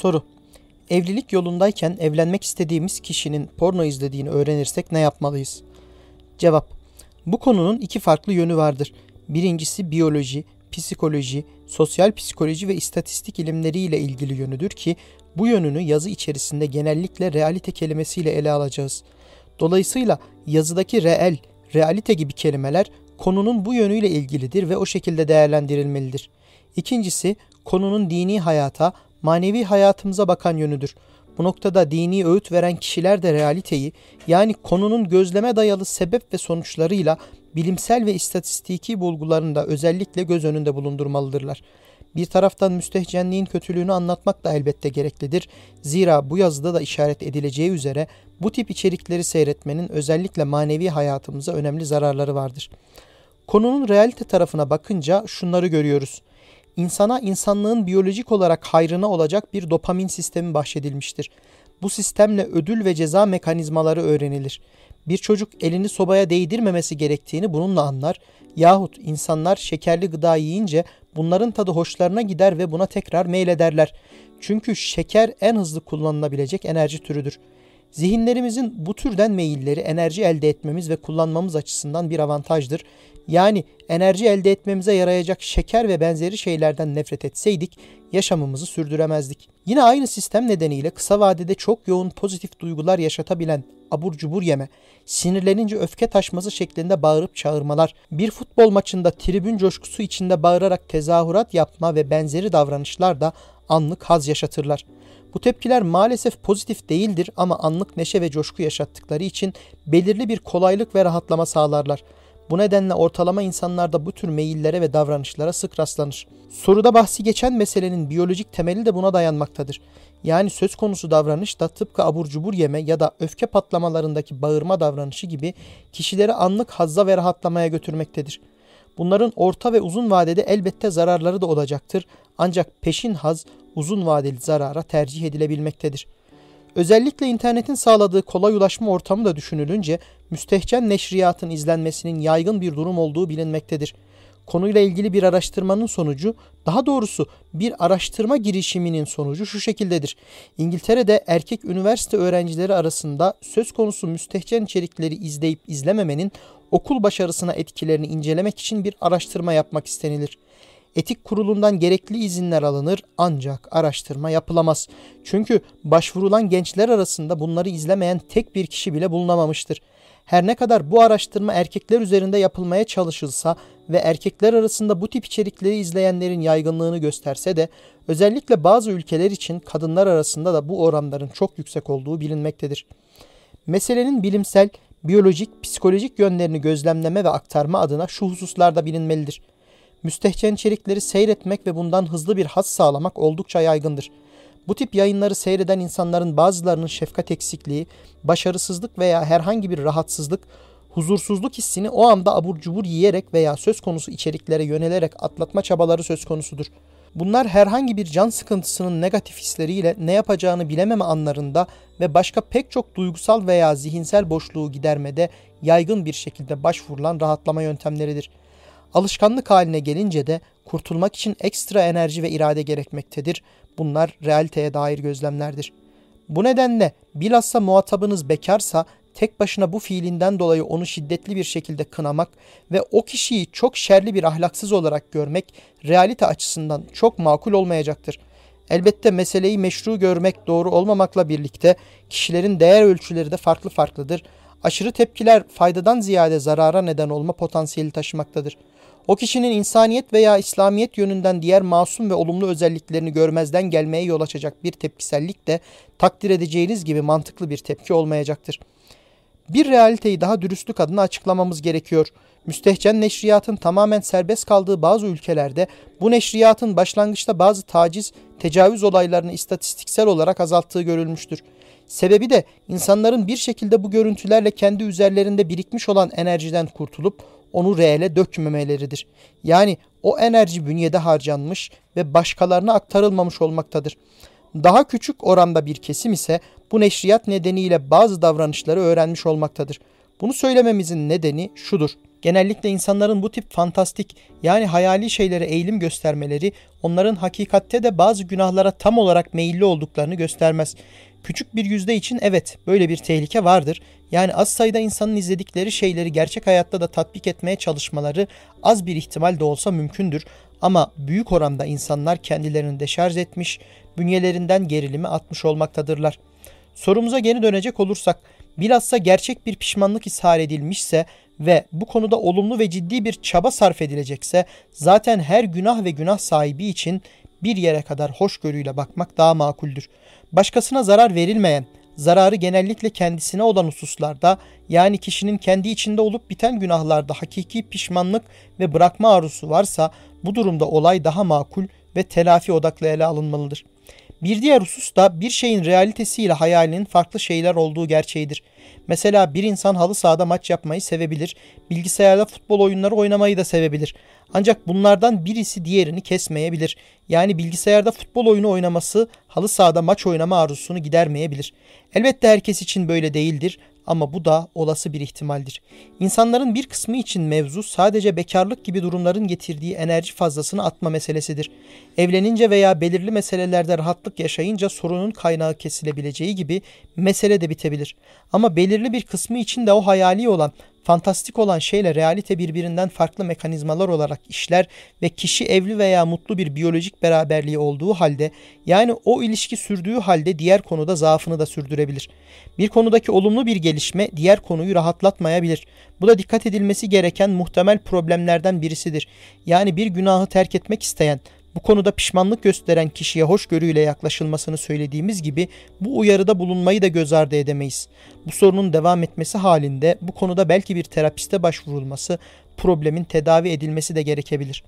Soru. Evlilik yolundayken evlenmek istediğimiz kişinin porno izlediğini öğrenirsek ne yapmalıyız? Cevap. Bu konunun iki farklı yönü vardır. Birincisi biyoloji, psikoloji, sosyal psikoloji ve istatistik ilimleriyle ilgili yönüdür ki bu yönünü yazı içerisinde genellikle realite kelimesiyle ele alacağız. Dolayısıyla yazıdaki reel, realite gibi kelimeler konunun bu yönüyle ilgilidir ve o şekilde değerlendirilmelidir. İkincisi konunun dini hayata, manevi hayatımıza bakan yönüdür. Bu noktada dini öğüt veren kişiler de realiteyi yani konunun gözleme dayalı sebep ve sonuçlarıyla bilimsel ve istatistiki bulgularını da özellikle göz önünde bulundurmalıdırlar. Bir taraftan müstehcenliğin kötülüğünü anlatmak da elbette gereklidir. Zira bu yazıda da işaret edileceği üzere bu tip içerikleri seyretmenin özellikle manevi hayatımıza önemli zararları vardır. Konunun realite tarafına bakınca şunları görüyoruz insana insanlığın biyolojik olarak hayrına olacak bir dopamin sistemi bahşedilmiştir. Bu sistemle ödül ve ceza mekanizmaları öğrenilir. Bir çocuk elini sobaya değdirmemesi gerektiğini bununla anlar yahut insanlar şekerli gıda yiyince bunların tadı hoşlarına gider ve buna tekrar meylederler. Çünkü şeker en hızlı kullanılabilecek enerji türüdür. Zihinlerimizin bu türden meyilleri enerji elde etmemiz ve kullanmamız açısından bir avantajdır yani enerji elde etmemize yarayacak şeker ve benzeri şeylerden nefret etseydik yaşamımızı sürdüremezdik. Yine aynı sistem nedeniyle kısa vadede çok yoğun pozitif duygular yaşatabilen abur cubur yeme, sinirlenince öfke taşması şeklinde bağırıp çağırmalar, bir futbol maçında tribün coşkusu içinde bağırarak tezahürat yapma ve benzeri davranışlar da anlık haz yaşatırlar. Bu tepkiler maalesef pozitif değildir ama anlık neşe ve coşku yaşattıkları için belirli bir kolaylık ve rahatlama sağlarlar. Bu nedenle ortalama insanlarda bu tür meyillere ve davranışlara sık rastlanır. Soruda bahsi geçen meselenin biyolojik temeli de buna dayanmaktadır. Yani söz konusu davranış da tıpkı abur cubur yeme ya da öfke patlamalarındaki bağırma davranışı gibi kişileri anlık hazza ve rahatlamaya götürmektedir. Bunların orta ve uzun vadede elbette zararları da olacaktır ancak peşin haz uzun vadeli zarara tercih edilebilmektedir.'' Özellikle internetin sağladığı kolay ulaşma ortamı da düşünülünce müstehcen neşriyatın izlenmesinin yaygın bir durum olduğu bilinmektedir. Konuyla ilgili bir araştırmanın sonucu, daha doğrusu bir araştırma girişiminin sonucu şu şekildedir. İngiltere'de erkek üniversite öğrencileri arasında söz konusu müstehcen içerikleri izleyip izlememenin okul başarısına etkilerini incelemek için bir araştırma yapmak istenilir. Etik kurulundan gerekli izinler alınır ancak araştırma yapılamaz. Çünkü başvurulan gençler arasında bunları izlemeyen tek bir kişi bile bulunamamıştır. Her ne kadar bu araştırma erkekler üzerinde yapılmaya çalışılsa ve erkekler arasında bu tip içerikleri izleyenlerin yaygınlığını gösterse de özellikle bazı ülkeler için kadınlar arasında da bu oranların çok yüksek olduğu bilinmektedir. Meselenin bilimsel, biyolojik, psikolojik yönlerini gözlemleme ve aktarma adına şu hususlarda bilinmelidir müstehcen içerikleri seyretmek ve bundan hızlı bir haz sağlamak oldukça yaygındır. Bu tip yayınları seyreden insanların bazılarının şefkat eksikliği, başarısızlık veya herhangi bir rahatsızlık, huzursuzluk hissini o anda abur cubur yiyerek veya söz konusu içeriklere yönelerek atlatma çabaları söz konusudur. Bunlar herhangi bir can sıkıntısının negatif hisleriyle ne yapacağını bilememe anlarında ve başka pek çok duygusal veya zihinsel boşluğu gidermede yaygın bir şekilde başvurulan rahatlama yöntemleridir. Alışkanlık haline gelince de kurtulmak için ekstra enerji ve irade gerekmektedir. Bunlar realiteye dair gözlemlerdir. Bu nedenle bilhassa muhatabınız bekarsa tek başına bu fiilinden dolayı onu şiddetli bir şekilde kınamak ve o kişiyi çok şerli bir ahlaksız olarak görmek realite açısından çok makul olmayacaktır. Elbette meseleyi meşru görmek doğru olmamakla birlikte kişilerin değer ölçüleri de farklı farklıdır. Aşırı tepkiler faydadan ziyade zarara neden olma potansiyeli taşımaktadır. O kişinin insaniyet veya İslamiyet yönünden diğer masum ve olumlu özelliklerini görmezden gelmeye yol açacak bir tepkisellik de takdir edeceğiniz gibi mantıklı bir tepki olmayacaktır. Bir realiteyi daha dürüstlük adına açıklamamız gerekiyor. Müstehcen neşriyatın tamamen serbest kaldığı bazı ülkelerde bu neşriyatın başlangıçta bazı taciz, tecavüz olaylarını istatistiksel olarak azalttığı görülmüştür. Sebebi de insanların bir şekilde bu görüntülerle kendi üzerlerinde birikmiş olan enerjiden kurtulup onu reele dökmemeleridir. Yani o enerji bünyede harcanmış ve başkalarına aktarılmamış olmaktadır. Daha küçük oranda bir kesim ise bu neşriyat nedeniyle bazı davranışları öğrenmiş olmaktadır. Bunu söylememizin nedeni şudur. Genellikle insanların bu tip fantastik yani hayali şeylere eğilim göstermeleri onların hakikatte de bazı günahlara tam olarak meyilli olduklarını göstermez. Küçük bir yüzde için evet böyle bir tehlike vardır. Yani az sayıda insanın izledikleri şeyleri gerçek hayatta da tatbik etmeye çalışmaları az bir ihtimal de olsa mümkündür. Ama büyük oranda insanlar kendilerini deşarj etmiş, bünyelerinden gerilimi atmış olmaktadırlar. Sorumuza geri dönecek olursak, bilhassa gerçek bir pişmanlık ishar edilmişse ve bu konuda olumlu ve ciddi bir çaba sarf edilecekse zaten her günah ve günah sahibi için bir yere kadar hoşgörüyle bakmak daha makuldür. Başkasına zarar verilmeyen, zararı genellikle kendisine olan hususlarda yani kişinin kendi içinde olup biten günahlarda hakiki pişmanlık ve bırakma arzusu varsa bu durumda olay daha makul ve telafi odaklı ele alınmalıdır. Bir diğer husus da bir şeyin realitesiyle hayalinin farklı şeyler olduğu gerçeğidir. Mesela bir insan halı sahada maç yapmayı sevebilir, bilgisayarda futbol oyunları oynamayı da sevebilir. Ancak bunlardan birisi diğerini kesmeyebilir. Yani bilgisayarda futbol oyunu oynaması halı sahada maç oynama arzusunu gidermeyebilir. Elbette herkes için böyle değildir ama bu da olası bir ihtimaldir. İnsanların bir kısmı için mevzu sadece bekarlık gibi durumların getirdiği enerji fazlasını atma meselesidir. Evlenince veya belirli meselelerde rahatlık yaşayınca sorunun kaynağı kesilebileceği gibi mesele de bitebilir. Ama belirli bir kısmı için de o hayali olan fantastik olan şeyle realite birbirinden farklı mekanizmalar olarak işler ve kişi evli veya mutlu bir biyolojik beraberliği olduğu halde yani o ilişki sürdüğü halde diğer konuda zaafını da sürdürebilir. Bir konudaki olumlu bir gelişme diğer konuyu rahatlatmayabilir. Bu da dikkat edilmesi gereken muhtemel problemlerden birisidir. Yani bir günahı terk etmek isteyen bu konuda pişmanlık gösteren kişiye hoşgörüyle yaklaşılmasını söylediğimiz gibi bu uyarıda bulunmayı da göz ardı edemeyiz. Bu sorunun devam etmesi halinde bu konuda belki bir terapiste başvurulması, problemin tedavi edilmesi de gerekebilir.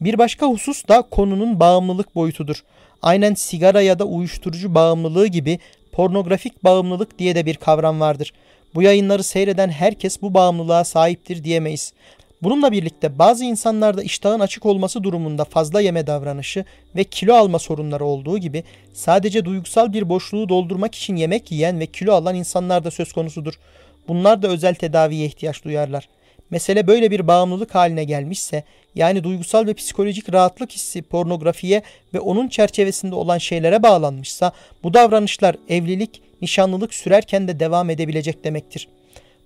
Bir başka husus da konunun bağımlılık boyutudur. Aynen sigara ya da uyuşturucu bağımlılığı gibi pornografik bağımlılık diye de bir kavram vardır. Bu yayınları seyreden herkes bu bağımlılığa sahiptir diyemeyiz. Bununla birlikte bazı insanlarda iştahın açık olması durumunda fazla yeme davranışı ve kilo alma sorunları olduğu gibi sadece duygusal bir boşluğu doldurmak için yemek yiyen ve kilo alan insanlar da söz konusudur. Bunlar da özel tedaviye ihtiyaç duyarlar. Mesele böyle bir bağımlılık haline gelmişse, yani duygusal ve psikolojik rahatlık hissi pornografiye ve onun çerçevesinde olan şeylere bağlanmışsa, bu davranışlar evlilik, nişanlılık sürerken de devam edebilecek demektir.''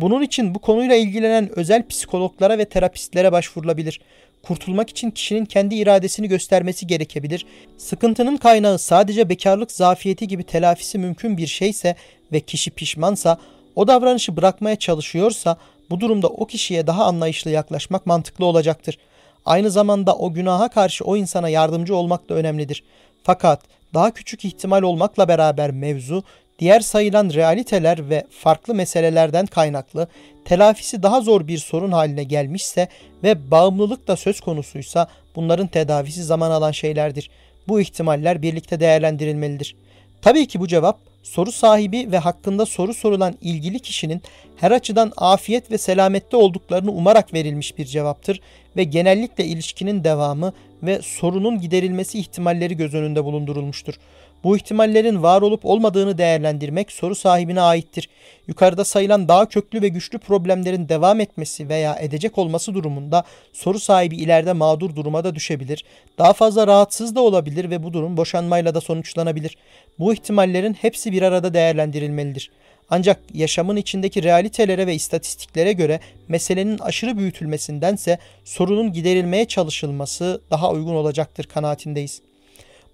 Bunun için bu konuyla ilgilenen özel psikologlara ve terapistlere başvurulabilir. Kurtulmak için kişinin kendi iradesini göstermesi gerekebilir. Sıkıntının kaynağı sadece bekarlık zafiyeti gibi telafisi mümkün bir şeyse ve kişi pişmansa, o davranışı bırakmaya çalışıyorsa bu durumda o kişiye daha anlayışlı yaklaşmak mantıklı olacaktır. Aynı zamanda o günaha karşı o insana yardımcı olmak da önemlidir. Fakat daha küçük ihtimal olmakla beraber mevzu diğer sayılan realiteler ve farklı meselelerden kaynaklı telafisi daha zor bir sorun haline gelmişse ve bağımlılık da söz konusuysa bunların tedavisi zaman alan şeylerdir. Bu ihtimaller birlikte değerlendirilmelidir. Tabii ki bu cevap soru sahibi ve hakkında soru sorulan ilgili kişinin her açıdan afiyet ve selamette olduklarını umarak verilmiş bir cevaptır ve genellikle ilişkinin devamı ve sorunun giderilmesi ihtimalleri göz önünde bulundurulmuştur. Bu ihtimallerin var olup olmadığını değerlendirmek soru sahibine aittir. Yukarıda sayılan daha köklü ve güçlü problemlerin devam etmesi veya edecek olması durumunda soru sahibi ileride mağdur duruma da düşebilir. Daha fazla rahatsız da olabilir ve bu durum boşanmayla da sonuçlanabilir. Bu ihtimallerin hepsi bir arada değerlendirilmelidir. Ancak yaşamın içindeki realitelere ve istatistiklere göre meselenin aşırı büyütülmesindense sorunun giderilmeye çalışılması daha uygun olacaktır kanaatindeyiz.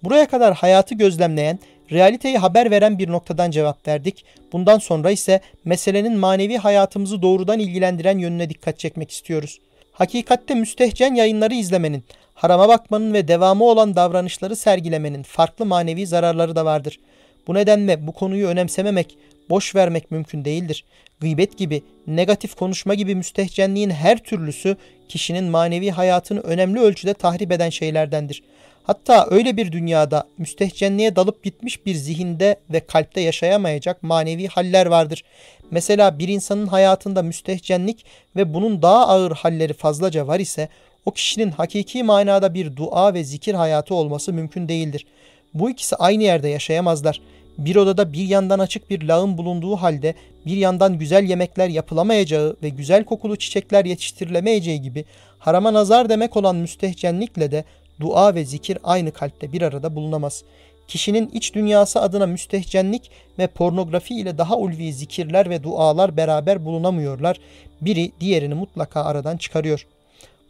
Buraya kadar hayatı gözlemleyen, realiteyi haber veren bir noktadan cevap verdik. Bundan sonra ise meselenin manevi hayatımızı doğrudan ilgilendiren yönüne dikkat çekmek istiyoruz. Hakikatte müstehcen yayınları izlemenin, harama bakmanın ve devamı olan davranışları sergilemenin farklı manevi zararları da vardır. Bu nedenle bu konuyu önemsememek, boş vermek mümkün değildir. Gıybet gibi, negatif konuşma gibi müstehcenliğin her türlüsü kişinin manevi hayatını önemli ölçüde tahrip eden şeylerdendir. Hatta öyle bir dünyada müstehcenliğe dalıp gitmiş bir zihinde ve kalpte yaşayamayacak manevi haller vardır. Mesela bir insanın hayatında müstehcenlik ve bunun daha ağır halleri fazlaca var ise o kişinin hakiki manada bir dua ve zikir hayatı olması mümkün değildir. Bu ikisi aynı yerde yaşayamazlar. Bir odada bir yandan açık bir lağım bulunduğu halde bir yandan güzel yemekler yapılamayacağı ve güzel kokulu çiçekler yetiştirilemeyeceği gibi harama nazar demek olan müstehcenlikle de dua ve zikir aynı kalpte bir arada bulunamaz. Kişinin iç dünyası adına müstehcenlik ve pornografi ile daha ulvi zikirler ve dualar beraber bulunamıyorlar. Biri diğerini mutlaka aradan çıkarıyor.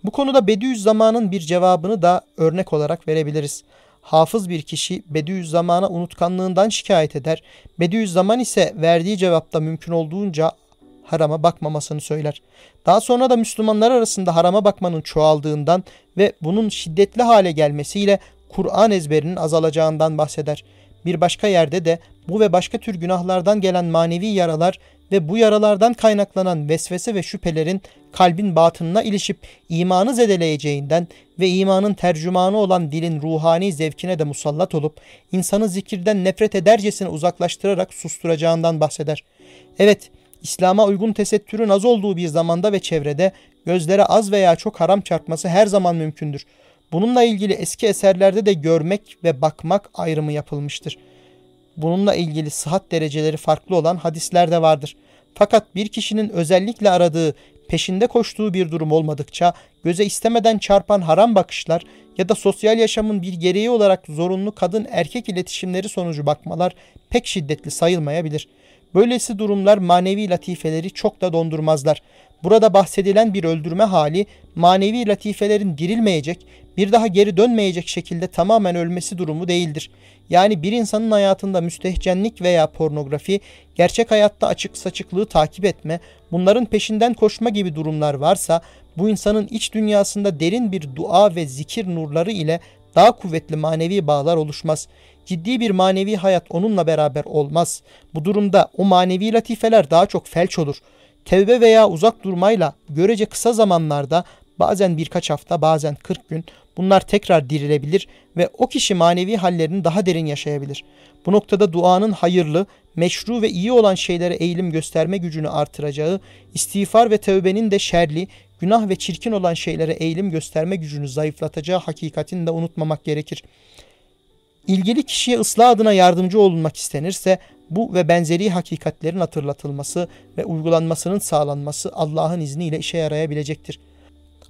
Bu konuda Bediüzzaman'ın bir cevabını da örnek olarak verebiliriz. Hafız bir kişi Bediüzzaman'a unutkanlığından şikayet eder. Bediüzzaman ise verdiği cevapta mümkün olduğunca harama bakmamasını söyler. Daha sonra da Müslümanlar arasında harama bakmanın çoğaldığından ve bunun şiddetli hale gelmesiyle Kur'an ezberinin azalacağından bahseder. Bir başka yerde de bu ve başka tür günahlardan gelen manevi yaralar ve bu yaralardan kaynaklanan vesvese ve şüphelerin kalbin batınına ilişip imanı zedeleyeceğinden ve imanın tercümanı olan dilin ruhani zevkine de musallat olup insanı zikirden nefret edercesine uzaklaştırarak susturacağından bahseder. Evet, İslam'a uygun tesettürün az olduğu bir zamanda ve çevrede gözlere az veya çok haram çarpması her zaman mümkündür. Bununla ilgili eski eserlerde de görmek ve bakmak ayrımı yapılmıştır. Bununla ilgili sıhhat dereceleri farklı olan hadisler de vardır. Fakat bir kişinin özellikle aradığı, peşinde koştuğu bir durum olmadıkça göze istemeden çarpan haram bakışlar ya da sosyal yaşamın bir gereği olarak zorunlu kadın erkek iletişimleri sonucu bakmalar pek şiddetli sayılmayabilir. Böylesi durumlar manevi latifeleri çok da dondurmazlar. Burada bahsedilen bir öldürme hali manevi latifelerin dirilmeyecek, bir daha geri dönmeyecek şekilde tamamen ölmesi durumu değildir. Yani bir insanın hayatında müstehcenlik veya pornografi, gerçek hayatta açık saçıklığı takip etme, bunların peşinden koşma gibi durumlar varsa bu insanın iç dünyasında derin bir dua ve zikir nurları ile daha kuvvetli manevi bağlar oluşmaz. Ciddi bir manevi hayat onunla beraber olmaz. Bu durumda o manevi latifeler daha çok felç olur. Tevbe veya uzak durmayla görece kısa zamanlarda bazen birkaç hafta bazen 40 gün bunlar tekrar dirilebilir ve o kişi manevi hallerini daha derin yaşayabilir. Bu noktada duanın hayırlı, meşru ve iyi olan şeylere eğilim gösterme gücünü artıracağı, istiğfar ve tevbenin de şerli, günah ve çirkin olan şeylere eğilim gösterme gücünü zayıflatacağı hakikatini de unutmamak gerekir. İlgili kişiye ıslah adına yardımcı olunmak istenirse bu ve benzeri hakikatlerin hatırlatılması ve uygulanmasının sağlanması Allah'ın izniyle işe yarayabilecektir.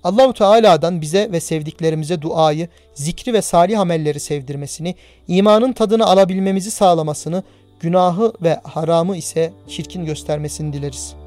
Allahu Teala'dan bize ve sevdiklerimize duayı, zikri ve salih amelleri sevdirmesini, imanın tadını alabilmemizi sağlamasını, günahı ve haramı ise çirkin göstermesini dileriz.''